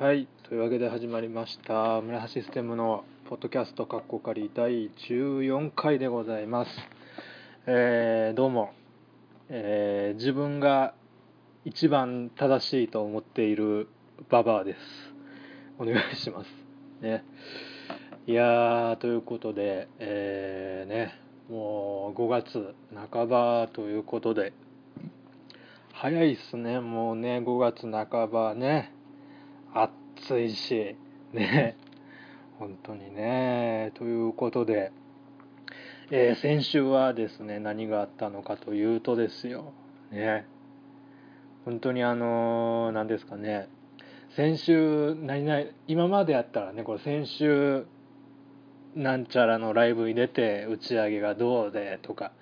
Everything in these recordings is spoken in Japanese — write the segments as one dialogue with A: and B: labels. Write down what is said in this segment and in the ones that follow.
A: はいというわけで始まりました。村橋システムのポッドキャストカッコ仮第14回でございます。えー、どうも、えー、自分が一番正しいと思っているババアです。お願いします。ね。いやーということでえー、ね。もう5月半ばということで。早いっすね。もうね5月半ばね。暑いしね。本当にね。ということで、えー、先週はですね何があったのかというとですよ。ね。本当にあの何ですかね。先週何々今までやったらねこれ先週なんちゃらのライブに出て打ち上げがどうでとか、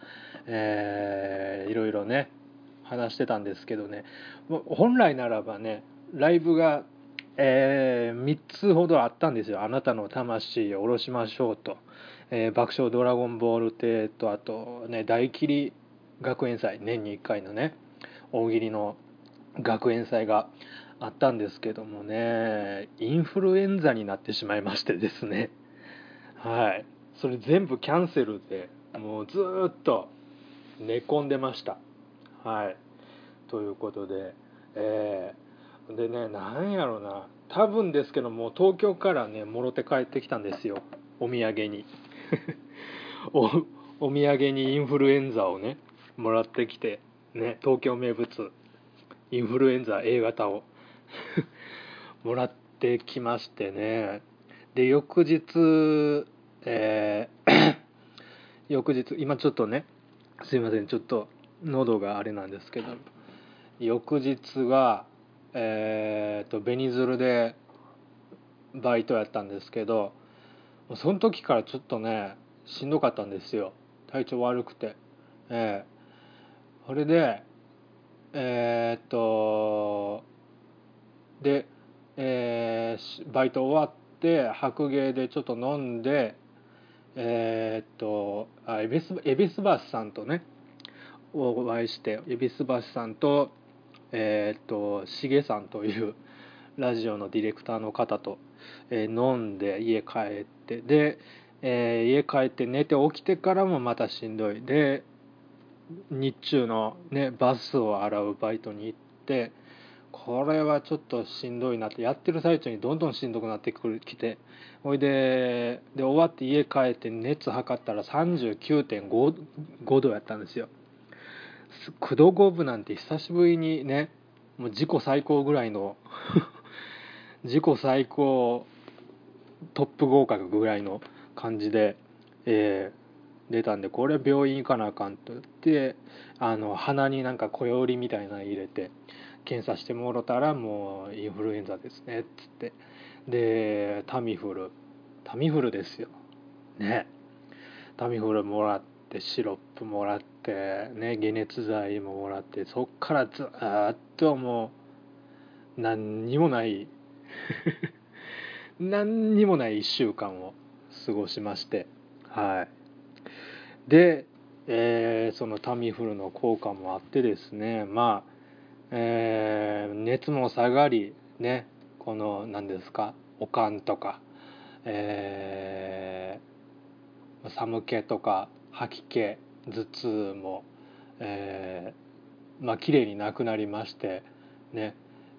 A: えー、いろいろね話してたんですけどね。本来ならばねライブがえー、3つほどあったんですよ。あなたの魂を下ろしましょうと。えー、爆笑ドラゴンボール亭と、あとね、大切学園祭、年に1回のね、大喜利の学園祭があったんですけどもね、インフルエンザになってしまいましてですね。はい。それ全部キャンセルで、もうずっと寝込んでました。はい。ということで、えーでねなんやろな多分ですけども東京からねもろて帰ってきたんですよ。お土産に。おお土産にインフルエンザをねもらってきてね東京名物インフルエンザ A 型を。もらってきましてね。で翌日えー 翌日今ちょっとねすいませんちょっと喉があれなんですけど翌日がえーと、紅鶴でバイトやったんですけどその時からちょっとねしんどかったんですよ。体調悪くて。えー、それでえー、っとで、えー、バイト終わって白芸でちょっと飲んでえー、っとあ恵比寿恵比寿橋さんとねお会いして恵比寿橋さんとえー、っとしげさんというラジオのディレクターの方と、えー、飲んで家帰ってで、えー、家帰って寝て起きてからもまたしんどいで日中のねバスを洗うバイトに行ってこれはちょっとしんどいなってやってる最中にどんどんしんどくなってくるきてほいでで終わって家帰って熱測ったら39.5度やったんですよ。9度5分なんて久しぶりにねもう自己最高ぐらいの 自己最高トップ合格ぐらいの感じで、えー、出たんでこれ病院行かなあかんと言ってあの鼻になんか小よりみたいなの入れて検査してもろたらもうインフルエンザですねっつって。でタミフル。タミフルですよ。ね。タミフルもらってシロップもらってってね解熱剤ももらってそっからずっともう何にもない 何にもない1週間を過ごしましてはい。で、えー、そのタミフルの効果もあってですねまあ、えー、熱も下がりねこの何ですかおかんとか、えー、寒気とか吐き気頭痛も、えー、まあ綺麗になくなりましてね。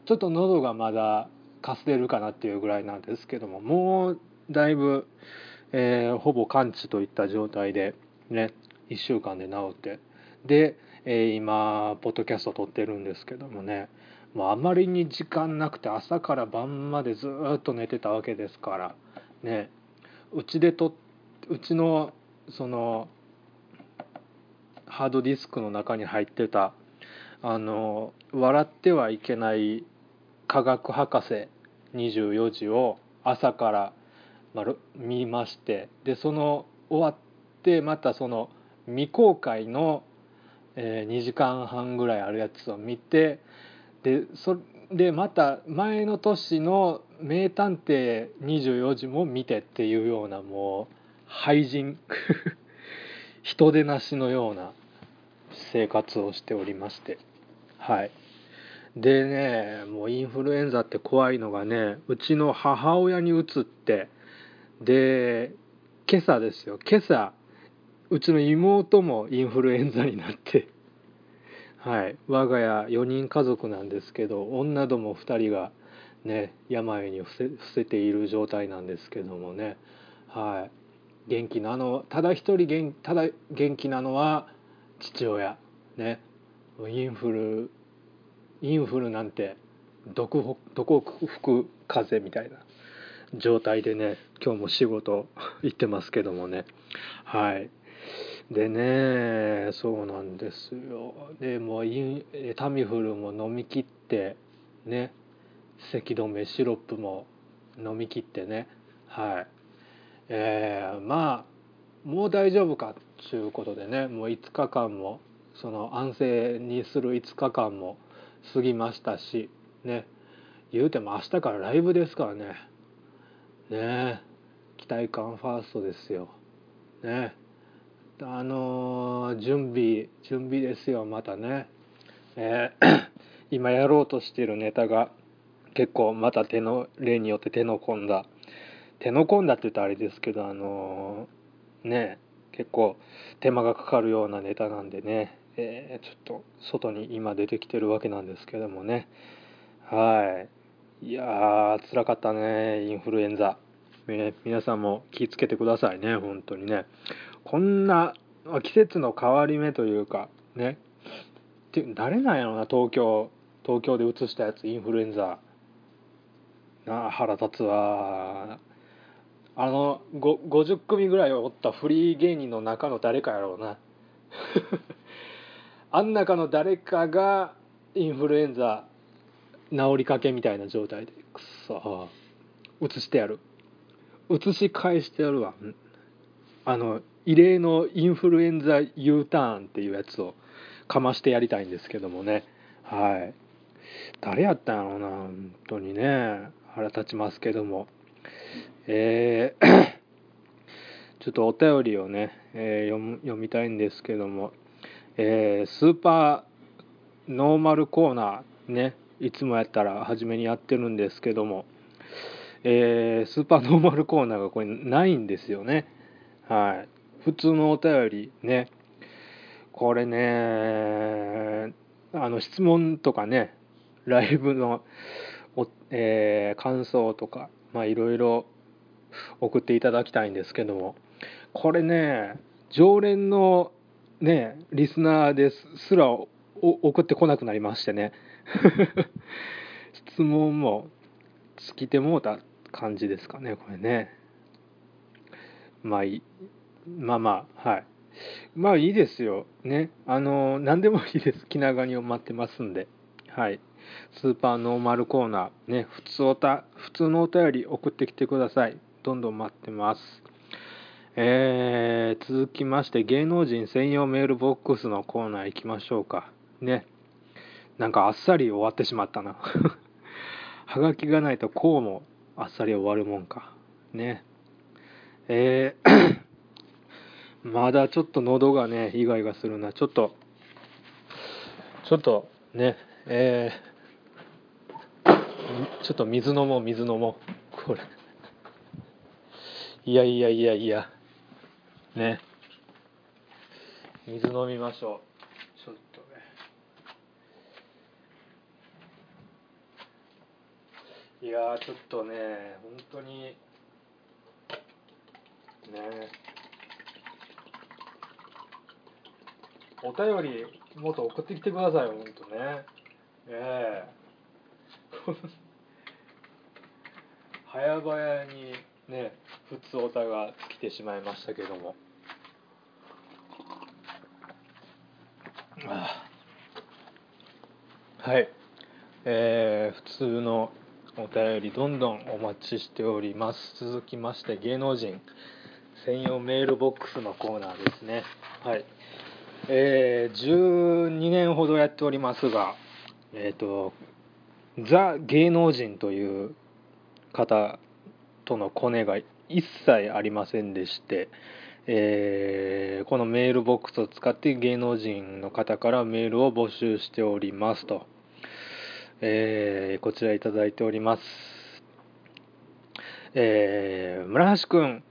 A: ちょっと喉がまだかすれるかなっていうぐらいなんですけどももうだいぶ、えー、ほぼ完治といった状態でね。1週間で治って。で、えー、今ポッドキャスト撮ってるんですけどもね。もうあまりに時間なくて朝から晩までずっと寝てたわけですからね。うちでとうちのそのハードディスクの中に入ってたあの「笑ってはいけない科学博士24時」を朝から、まあ、見ましてでその終わってまたその未公開の、えー、2時間半ぐらいあるやつを見てでそでまた前の年の「名探偵24時」も見てっていうようなもう廃人人でなしのような生活をしておりまして。はい。でねもうインフルエンザって怖いのがねうちの母親にうつって。で今朝ですよ。今朝うちの妹もインフルエンザになって。はい。我が家4人家族なんですけど女ども2人がね病に伏せている状態なんですけどもね。はい。元気なのただ一人元ただ元気なのは父親。ね。インフルインフルなんて毒毒吹く風みたいな。状態でね今日も仕事行ってますけどもね。はい。でねそうなんですよ。でもうタミフルも飲み切ってね。咳止めシロップも飲み切ってね。はい。えー、まあもう大丈夫かっちゅうことでねもう5日間もその安静にする5日間も過ぎましたしね。言うても明日からライブですからね。ね。期待感ファーストですよ。ね。あのー、準備準備ですよまたね、えー、今やろうとしているネタが結構また手の例によって手の込んだ手の込んだって言ったらあれですけどあのー、ね結構手間がかかるようなネタなんでねえー、ちょっと外に今出てきてるわけなんですけどもね。はい。いやー辛かったねインフルエンザ、ね、皆さんも気をつけてくださいね本当にね。こんな季節の変わり目というかね。って誰なんやろな東京。東京で移したやつインフルエンザ。な腹立つわあの50組ぐらいおったフリー芸人の中の誰かやろうな。あん中の誰かがインフルエンザ治りかけみたいな状態でくそ。移してやる。移し返してやるわ。あの異例のインフルエンザ U ターンっていうやつをかましてやりたいんですけどもね。はい。誰やったんやろうな本当にね。腹立ちますけども。えー ちょっとお便りをね、えー、読みたいんですけどもえー、スーパーノーマルコーナーねいつもやったら初めにやってるんですけども、えー、スーパーノーマルコーナーがこれないんですよね。はい。普通のお便りねこれねあの質問とかねライブのお、え、感想とかまあいろいろ送っていただきたいんですけども。これね常連のねリスナーですすら送ってこなくなりましてね。質問も尽きてもうた感じですかねこれね。まあいいまあまあはい。まあいいですよ。ね。あの何でもいいです。気長に待ってますんで。はい。スーパーノーマルコーナー。ね。普通おた普通のお便り送ってきてください。どんどん待ってます。えー、続きまして芸能人専用メールボックスのコーナー行きましょうか。ね。なんかあっさり終わってしまったな。はがきがないとこうもあっさり終わるもんか。ね。えー まだちょっと喉がねイガイガするな。ちょっとちょっとね。えー、ちょっと水飲もう水飲もう。これ。いやいやいやいや。ね。水飲みましょう。ちょっとね。いやちょっとね本当に。ね。お便りもっと送ってきてください本当ね。ええ。早々に。ね普通おたが尽きてしまいましたけども。はい、えー、普通のお便りどんどんお待ちしております。続きまして芸能人専用メールボックスのコーナーですね。はい。えー、12年ほどやっておりますがえっ、ー、とザ芸能人という方とのコネが一切ありませんでしてえー、このメールボックスを使って芸能人の方からメールを募集しておりますと。えー、こちらいただいております。えー、村橋くん、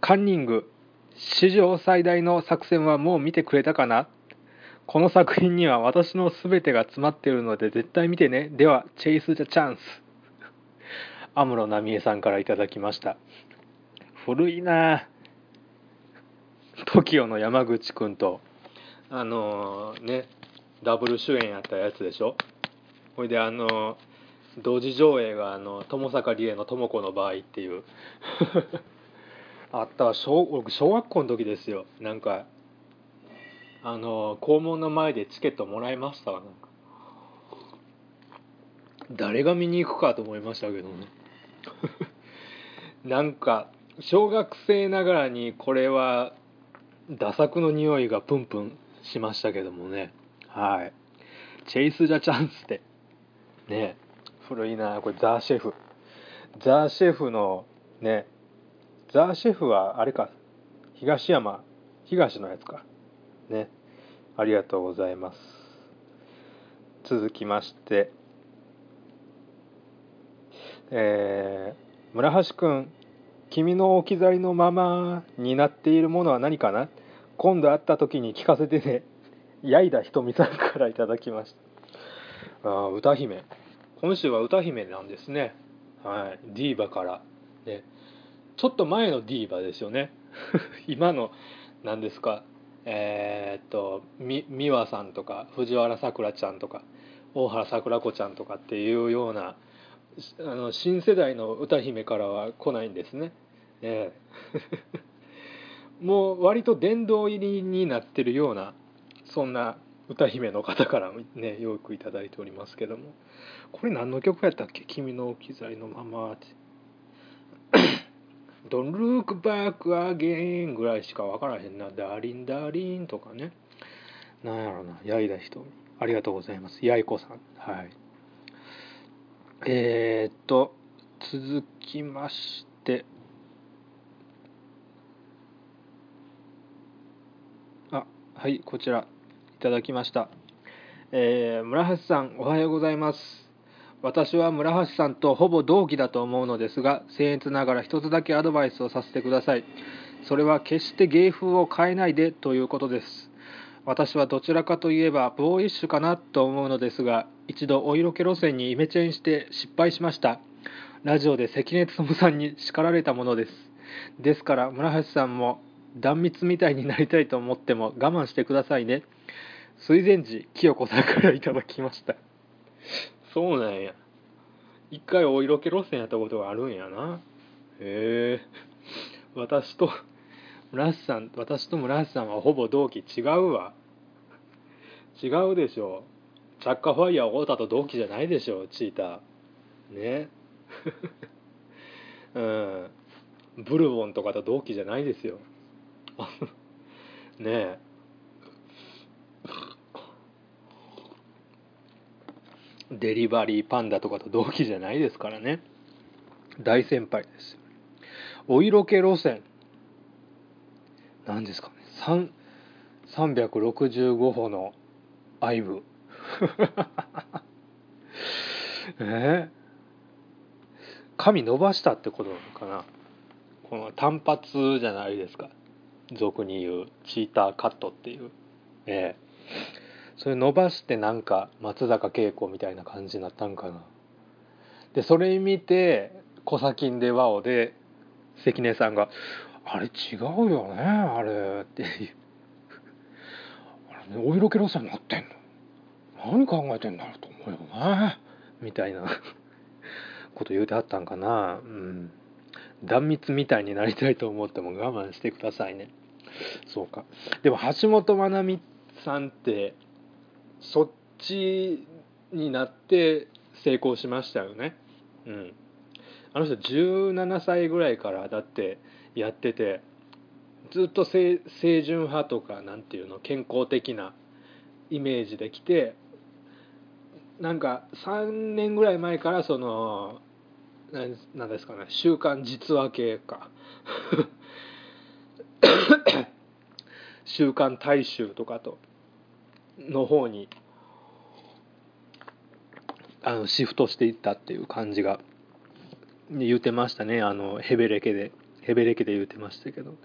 A: カンニング、史上最大の作戦はもう見てくれたかな？この作品には私の全てが詰まっているので絶対見てね。では、チェイス・ザ・チャンス。安室奈美恵さんからいただきました。古いな。TOKIO の山口くんと、あのー、ね、ダブル主演やったやつでしょ？ほいであの同時上映があの友坂理恵の「智子の場合」っていう。あった小小学校の時ですよ。なんかあの校門の前でチケットもらいましたなんか。誰が見に行くかと思いましたけどね。なんか小学生ながらにこれはダ作の匂いがプンプンしましたけどもね。はい。チェイス・ザ・チャンスって。ね。古いな。これザ・シェフ。ザ・シェフのね。ザ・シェフはあれか。東山。東のやつか。ね。ありがとうございます。続きまして。えー、村橋くん君の置き去りのままになっているものは何かな？今度会った時に聞かせてね。矢井田ひとみさんからいただきました。あ歌姫。今週は歌姫なんですね。はい。ディーバから。ね。ちょっと前のディーバですよね。今の何ですか？えー、っと美和さんとか藤原さくらちゃんとか大原さくら子ちゃんとかっていうようなあの新世代の歌姫からは来ないんですね。ええ、もう割と殿堂入りになってるようなそんな歌姫の方からねよくいいておりますけども。これ何の曲やったっけ「君の置き去りのまま」って「Don't look back again」ぐらいしか分からへんな「ダーリンダーリン」とかね。なんやろな。矢井田瞳ありがとうございます。八重子さん。はい。えー、っと続きまして。あはいこちら。いただきました、えー、村橋さんおはようございます。私は村橋さんとほぼ同期だと思うのですが僭越ながら一つだけアドバイスをさせてください。それは決して芸風を変えないでということです。私はどちらかといえばボーイッシュかなと思うのですが一度お色気路線にイメチェンして失敗しました。ラジオで関根勤さんに叱られたものです。ですから村橋さんも断蜜みたいになりたいと思っても我慢してくださいね。水前寺清子さんからいただきました。そうなんや。一回お色気路線やったことがあるんやな。へえ。私と村橋さん私と村橋さんはほぼ同期。違うわ。違うでしょチャッカファイヤー太田と同期じゃないでしょチーター。ね。うん。ブルボンとかと同期じゃないですよ。ね。えデリバリーパンダとかと同期じゃないですからね。大先輩です。お色気路線。何ですかね。365歩の愛部 え？ー、髪伸ばしたってことなのかな？この単発じゃないですか。俗に言うチーターカットっていう。ええ。ーそれ伸ばしてなんか松坂慶子みたいな感じになったんかな。でそれ見て「コサキンでワオ」で関根さんが「あれ違うよねあれ」っていう。あれ、ね、お色気路線になってんの。何考えてんだろうと思うよなみたいな。こと言うてはったんかな。うん。断蜜みたいになりたいと思っても我慢してくださいね。そうか。でも橋本まなみさんってそっちになって成功しましたよね。うん。あの人17歳ぐらいからだってやっててずっと清純派とかなんていうの健康的なイメージできてなんか3年ぐらい前からその何ですかね週刊実話系か。週刊大衆とかとの方にあのシフトしていったっていう感じが言うてましたねあのヘベレケで。ヘベレケで言うてましたけど、ね、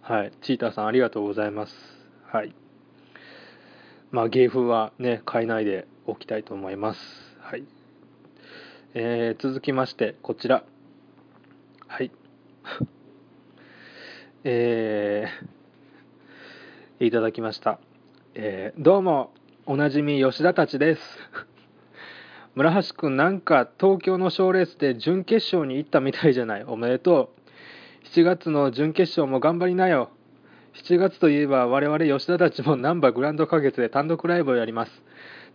A: はい。チーターさんありがとうございます。はい。まあ芸風はね変えないでおきたいと思います。はい。えー、続きましてこちら。はい。えー、いただきました、えー、どうもおなじみ吉田たちです。村橋くんなんか東京の賞レースで準決勝に行ったみたいじゃない。おめでとう。7月の準決勝も頑張りなよ。7月といえば我々吉田たちも難波グランド花月で単独ライブをやります。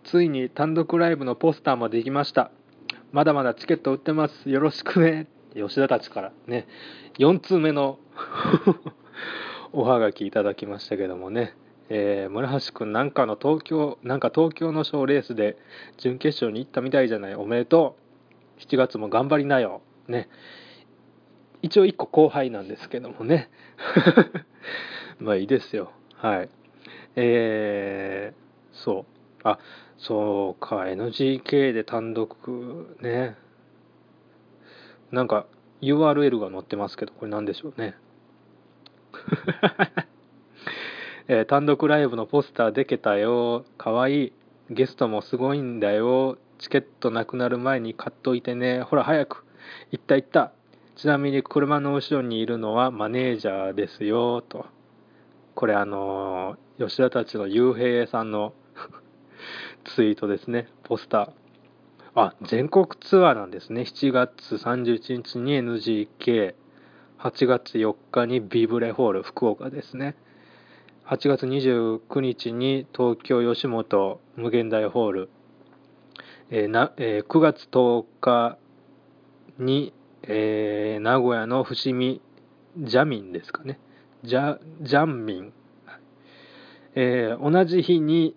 A: ついに単独ライブのポスターもできました。まだまだチケット売ってます。よろしくね。吉田たちから。ね。4通目の おはがきいただきましたけどもね。えー、村橋君なんかの東京なんか東京の賞レースで準決勝に行ったみたいじゃない。おめでとう。7月も頑張りなよ。ね。一応1個後輩なんですけどもね。まあいいですよ。はい。えー、そう。あそうか。NGK で単独ね。なんか URL が載ってますけどこれ何でしょうね。えー、単独ライブのポスターでけたよ。かわいい。ゲストもすごいんだよ。チケットなくなる前に買っといてね。ほら早く。行った行った。ちなみに車の後ろにいるのはマネージャーですよと。これあの、吉田たちの雄平さんの ツイートですね。ポスター。あ全国ツアーなんですね。7月31日に NGK8 月4日にビブレホール福岡ですね。8月29日に東京吉本無限大ホール、えーなえー、9月10日に、えー、名古屋の伏見ジャミンですかね。ジャジャンミン、えー、同じ日に、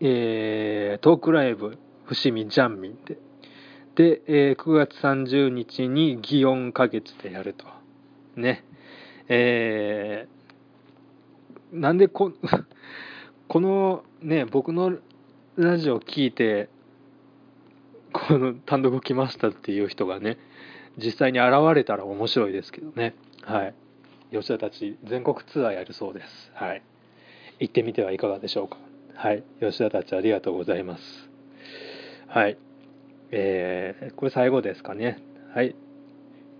A: えー、トークライブ伏見ジャンミンで。で、えー、9月30日に祇園花月でやると。ね。えーなんでこ このね僕のラジオを聞いてこの単独来ましたっていう人がね実際に現れたら面白いですけどね。はい。吉田たち全国ツアーやるそうです。はい。行ってみてはいかがでしょうか。はい。吉田たちありがとうございます。はい。えー、これ最後ですかね。はい。い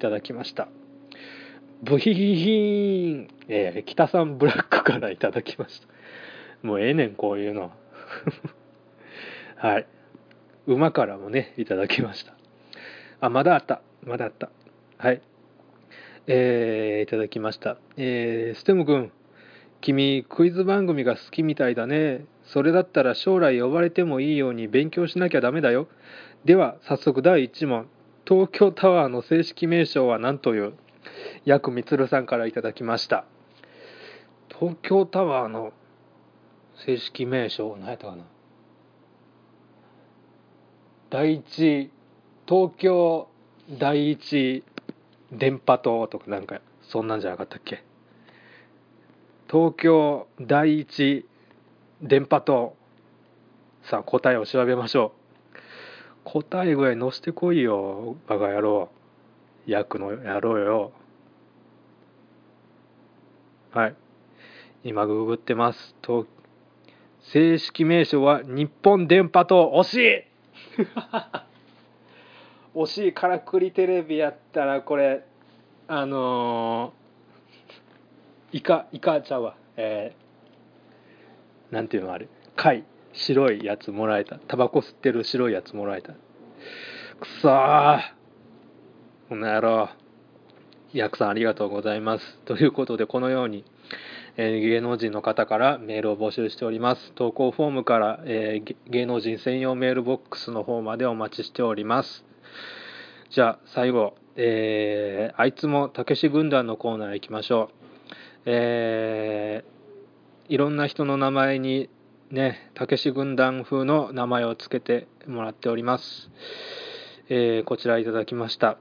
A: ただきました。ブヒヒヒーン、えー、北さんブラックからいただきました。もうええねん、こういうの。はい。馬からもね、いただきました。あ、まだあった。まだあった。はい。えー、いただきました。えー、ステム君、君、クイズ番組が好きみたいだね。それだったら将来呼ばれてもいいように勉強しなきゃダメだよ。では、早速第1問。東京タワーの正式名称は何という？ヤクミツルさんからいただきました東京タワーの正式名称何やったかな？第一東京第一電波塔とかなんかそんなんじゃなかったっけ？東京第一電波塔。さあ答えを調べましょう。答えぐらい載せてこいよバカ野郎。役の野郎よ。はい。今ググってます。と正式名称は日本電波塔惜し。い 惜しいからくりテレビやったらこれあのー、イカイカちゃうわえー、なんていうのあれ？貝白いやつもらえたタバコ吸ってる白いやつもらえたくそーこの野郎ヤクさんありがとうございます。ということで、このように、え、芸能人の方からメールを募集しております。投稿フォームから、えー、芸能人専用メールボックスの方までお待ちしております。じゃあ、最後、えー、あいつもたけし軍団のコーナー行きましょう。えー、いろんな人の名前にね、たけし軍団風の名前を付けてもらっております。えー、こちらいただきました。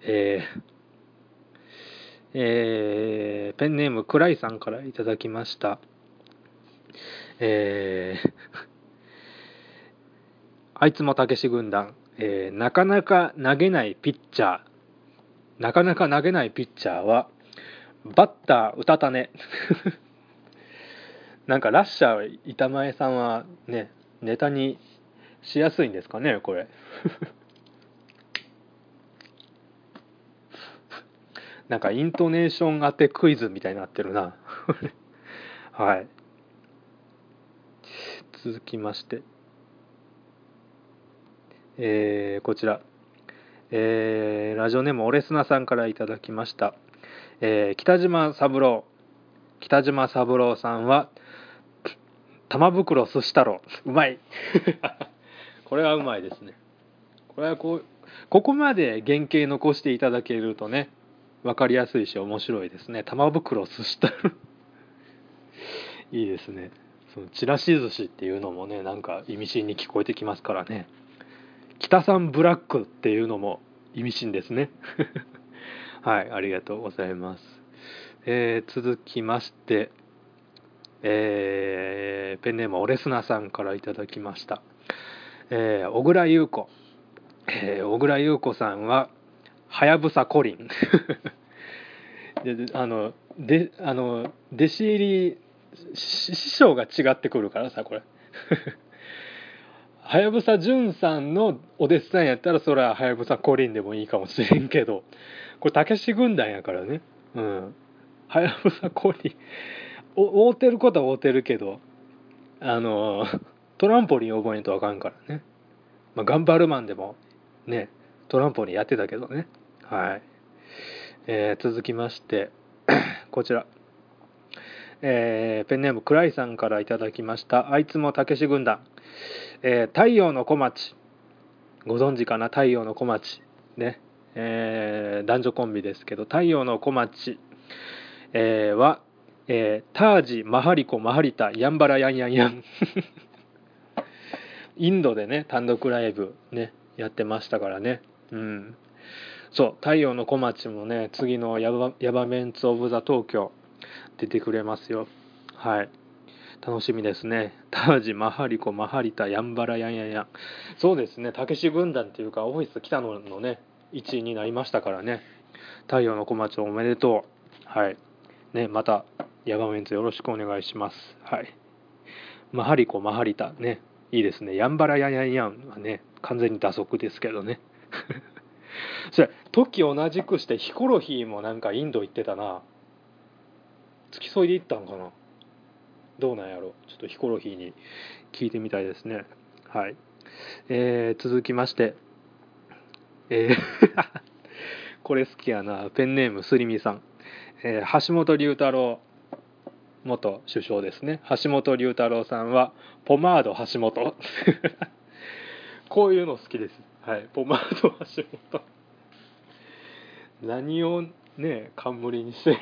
A: えーえー、ペンネームくらいさんからいただきました。えー、あいつもたけし軍団、えーなかなか投げないピッチャーなかなか投げないピッチャーはバッターうたたね。なんかラッシャー板前さんはねネタにしやすいんですかねこれ。なんかイントネーション当てクイズみたいになってるな。はい。続きまして。えーこちら、えーラジオネームオレスナさんからいただきました、えー北島三郎。北島三郎さんは玉袋寿司太郎。うまい。これはうまいですね。これはこうここまで原型残していただけるとね分かりやすいし面白いですね。玉袋寿司太郎。いいですね。そのちらし寿司っていうのもねなんか意味深に聞こえてきますからね。北さんブラックっていうのも意味深ですね。はいありがとうございます、えー続きましてえーペンネームオレスナさんからいただきました、えー小倉優子、えー小倉優子さんははやぶさコリン。であのであの弟子入り師匠が違ってくるからさこれ。はやぶさ淳さんのお弟子さんやったらそれははやぶさコリンでもいいかもしれんけど。これたけし軍団やからね。うん。はやぶさコリン。お会うてることは会うてるけどあのトランポリン覚えんとあかんからね、まあ、頑張るマンでもねトランポリンやってたけどね。はい、えー続きまして こちら。えーペンネームクライさんからいただきました。あいつもたけし軍団、えー太陽の小町。ご存知かな？太陽の小町。ね、えー男女コンビですけど太陽の小町、えーは、えータージマハリコマハリタヤンバラヤンヤンヤン。インドでね単独ライブねやってましたからね。うん。そう太陽の小町もね次のヤバヤバメンツ・オブ・ザ・東京出てくれますよ。はい。楽しみですね。タージマハリコマハリタヤンバラヤンヤンヤ。ンそうですね。たけし軍団っていうかオフィス北野のね1位になりましたからね。太陽の小町おめでとう。はい。ねまたヤバメンツよろしくお願いします。はい。マハリコマハリタ。ねいいですね。ヤンバラヤンヤンヤンはね完全に打足ですけどね。それ時同じくしてヒコロヒーもなんかインド行ってたな。付き添いで行ったんかな。どうなんやろ。ちょっとヒコロヒーに聞いてみたいですね。はい、えー続きまして。えー これ好きやな。ペンネームすりみさん、えー橋本龍太郎元首相ですね。橋本龍太郎さんはポマード橋本。こういうの好きです。はい。ポマード橋本。何をね冠にしてる。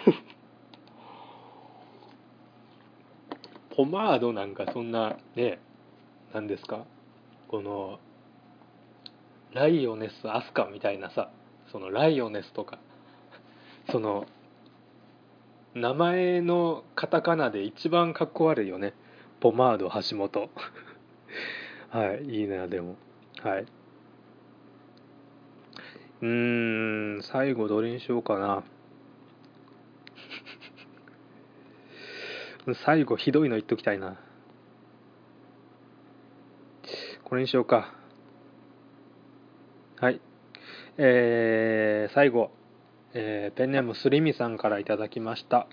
A: ポマードなんかそんなね何ですか？このライオネスアスカみたいなさそのライオネスとか その名前のカタカナで一番かっこ悪いよね。ポマード橋本。はいいいなでも。はい。うーん最後どれにしようかな。最後ひどいの言っときたいな。これにしようか。はい。えー、最後、えーペンネームすりみさんからいただきました。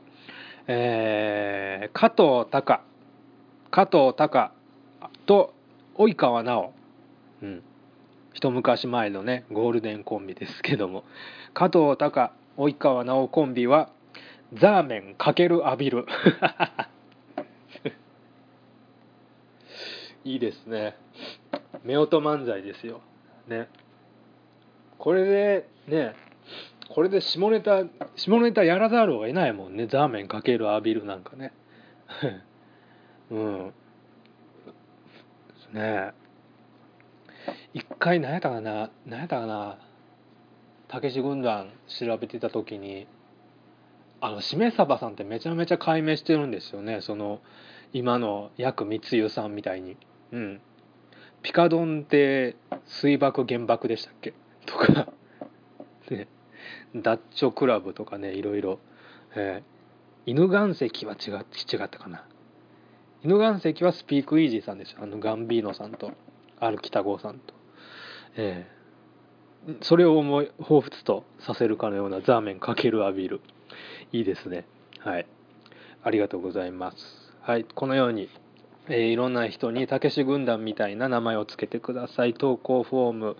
A: えー、加藤隆加藤隆と及川直。うん。一昔前のねゴールデンコンビですけども。加藤隆及川直コンビはザーメンかける浴びるいいですね。夫婦漫才ですよ。ね。これでねこれで下ネタ下ネタやらざるを得ないもんね。ザーメンかける浴びるなんかね。うん。ね。一回何やったかな何やったかな。たけし軍団調べてた時にあのしめさばさんってめちゃめちゃ解明してるんですよね。その今の薬光代さんみたいに。うん。ピカドンって水爆原爆でしたっけ？とか、ね、ダッチョクラブとかねいろいろ、えー、犬岩石は違違ったかな。犬岩石はスピークイージーさんですよあのガンビーノさんとある北郷さんと、えー、それを思い彷彿とさせるかのようなザーメンかけるアビール。いいですね。はい。ありがとうございます。はい。このようにえー、いろんな人にたけし軍団みたいな名前を付けてください。投稿フォーム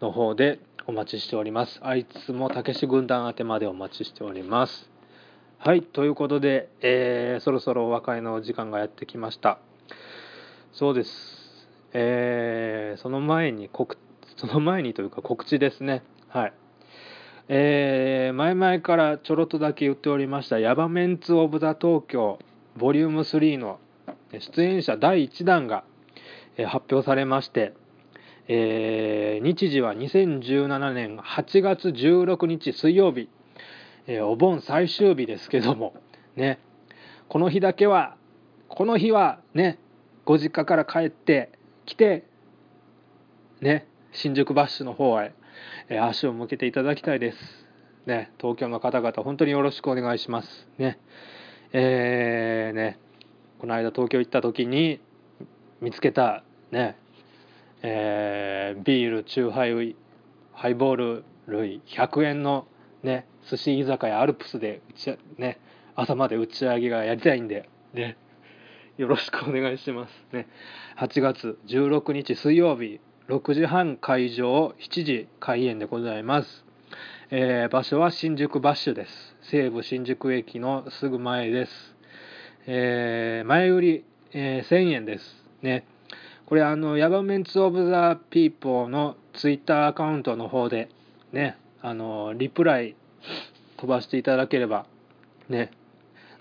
A: の方でお待ちしております。あいつもたけし軍団宛てまでお待ちしております。はい。ということで、えー、そろそろお別れの時間がやってきました。そうです。えー、その前に告その前にというか告知ですね。はい。えー、前々からちょろっとだけ言っておりましたヤバメンツ・オブ・ザ・東京ボリューム3の出演者第1弾が発表されましてえー、日時は2017年8月16日水曜日えー、お盆最終日ですけどもね。この日だけはこの日はねご実家から帰ってきてね。新宿バッシュの方へ、えー、足を向けていただきたいです。ね東京の方々本当によろしくお願いします。ね。えー、ね。この間東京行った時に見つけたね。えー、ビールチューハイハイボール類100円のね寿司居酒屋アルプスで打ち、ね、朝まで打ち上げがやりたいんで、ね、よろしくお願いします。ね、8月16日水曜日、6時半会場、7時開演でございます。えー、場所は新宿バッシュです。西武新宿駅のすぐ前です。えー、前売り、えー、1000円です。ね。これあの、ヤバメンツ・オブ・ザ・ピーポーのツイッターアカウントの方で、ね、あの、リプライ飛ばしていただければ、ね、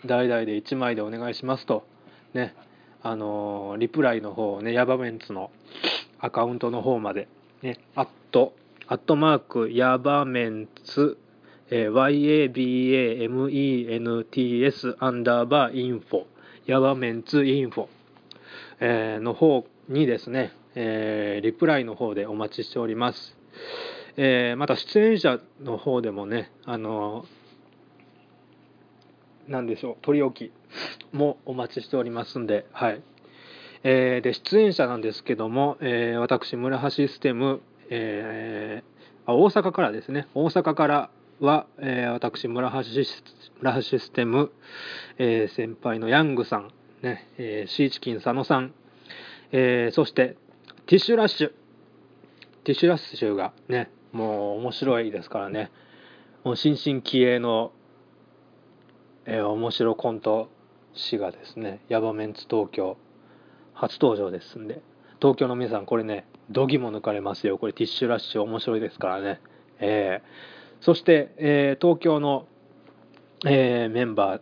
A: 代々で1枚でお願いしますと、ね、あのリプライの方をね、ヤバメンツのアカウントの方まで、ね、アット、アットマーク、ヤバメンツ、えー、YABAMENTS アンダーバーインフォ、ヤバメンツインフォ、えー、の方にですね、えー、リプライの方でお待ちしております。えー、また出演者の方でもね、あの何でしょう、取り置きもお待ちしておりますんで、はい。えー、で、出演者なんですけども、えー、私、村橋ステム、えー、大阪からですね、大阪からは、えー、私村橋、村橋ステム、えー、先輩のヤングさん、ね、えー、シーチキン佐野さん、えー、そしてティッシュラッシュ、ティッシュラッシュがね、もう面白いですからね。もう新進気鋭の、えー、面白コント師がですねヤバメンツ東京。初登場ですんで。東京の皆さんこれねどぎも抜かれますよ。これティッシュラッシュ面白いですからね。えー、そして、えー、東京の、えー、メンバ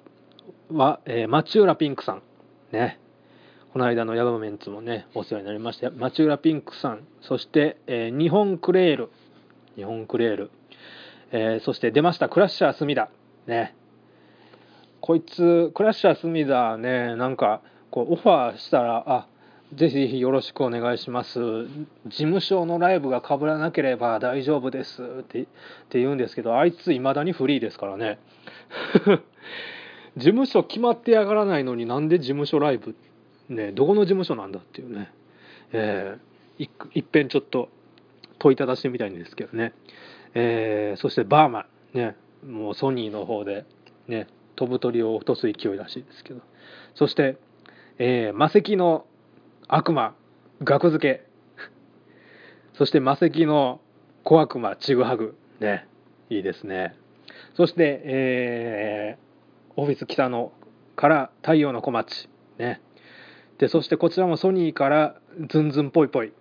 A: ーは、えー、町浦ピンクさん。ね。この間のヤバメンツもねお世話になりました。町浦ピンクさん。そして、えー、日本クレール。日本クレール、えー、そして出ましたクラッシャー隅田ね。こいつクラッシャー隅田ねなんかこうオファーしたらあぜひぜひよろしくお願いします。事務所のライブが被らなければ大丈夫です。ってって言うんですけどあいついまだにフリーですからね。事務所決まってやがらないのになんで事務所ライブねどこの事務所なんだっていうね。えー、いっぺんちょっと問いただしてみたいんですけどね、えー、そしてバーマン。ねもうソニーの方でね飛ぶ鳥を落とす勢いらしいですけど。そして、えー、魔石の悪魔額付け。そして魔石の小悪魔ちぐはぐ。ね。いいですね。そして、えー、オフィス北野から太陽の小町。ね。でそしてこちらもソニーからズンズンぽいぽい。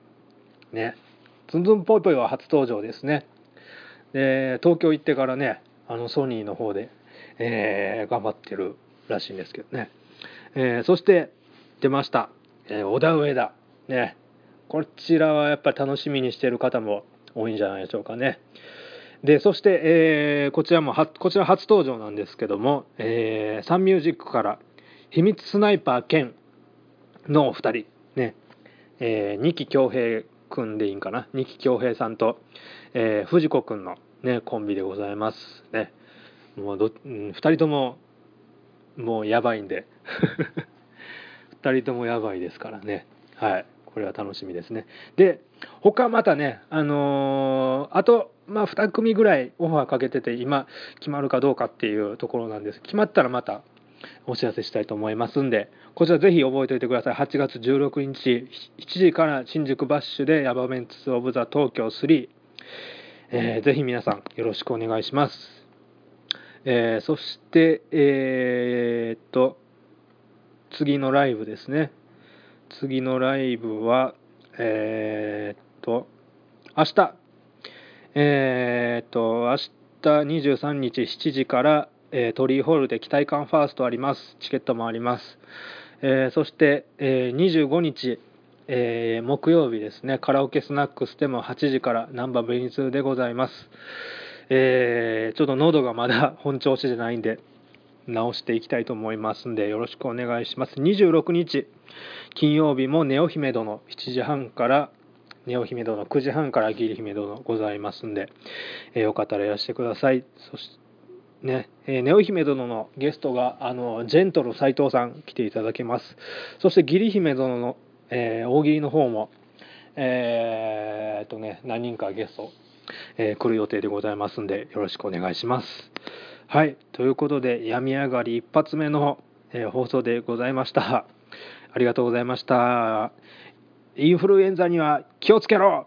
A: ね。ズンズンぽいぽいは初登場ですね。で東京行ってからねあのソニーの方で、えー、頑張ってるらしいんですけどね、えー、そして出ました、えー、小田上田。ね。こちらはやっぱり楽しみにしている方も多いんじゃないでしょうかね。でそして、えー、こちらもこちら初登場なんですけども、えー、サンミュージックから秘密スナイパー兼のお二人。ね。えー、二木恭平くんでいいんかな？二木恭平さんと、えー、藤子くんのねコンビでございます。ね。もうど、うん、2人とももうやばいんで。2人ともやばいですからね。はい。これは楽しみですね。で他またねあのー、あとまあ2組ぐらいオファーかけてて今決まるかどうかっていうところなんです。決まったらまたお知らせしたいと思いますんでこちらぜひ覚えておいてください。8月16日7時から新宿バッシュでヤバメンツ・オブ・ザ・東京3、えー、ぜひ皆さんよろしくお願いします、えー、そしてえー、っと次のライブですね次のライブはえー、っと明日えー、っと明日23日7時からえー、トリーホールで期待感ファーストあります。チケットもあります。えー、そして、えー、25日、えー、木曜日ですね、カラオケスナックスでも8時からナンバーベニツでございます。えー、ちょっと喉がまだ本調子じゃないんで、直していきたいと思いますんで、よろしくお願いします。26日、金曜日もネオ姫殿7時半から、ネオ姫殿9時半からギリ姫殿ございますんで、えー、よかったらいらしてください。そしてね、えー、ネオ姫殿のゲストがあのジェントル斎藤さん来ていただけますそして義理姫殿の、えー、大喜利の方もえー、っとね何人かゲスト、えー、来る予定でございますんでよろしくお願いしますはいということで病み上がり一発目の、えー、放送でございました。ありがとうございました。インフルエンザには気をつけろ。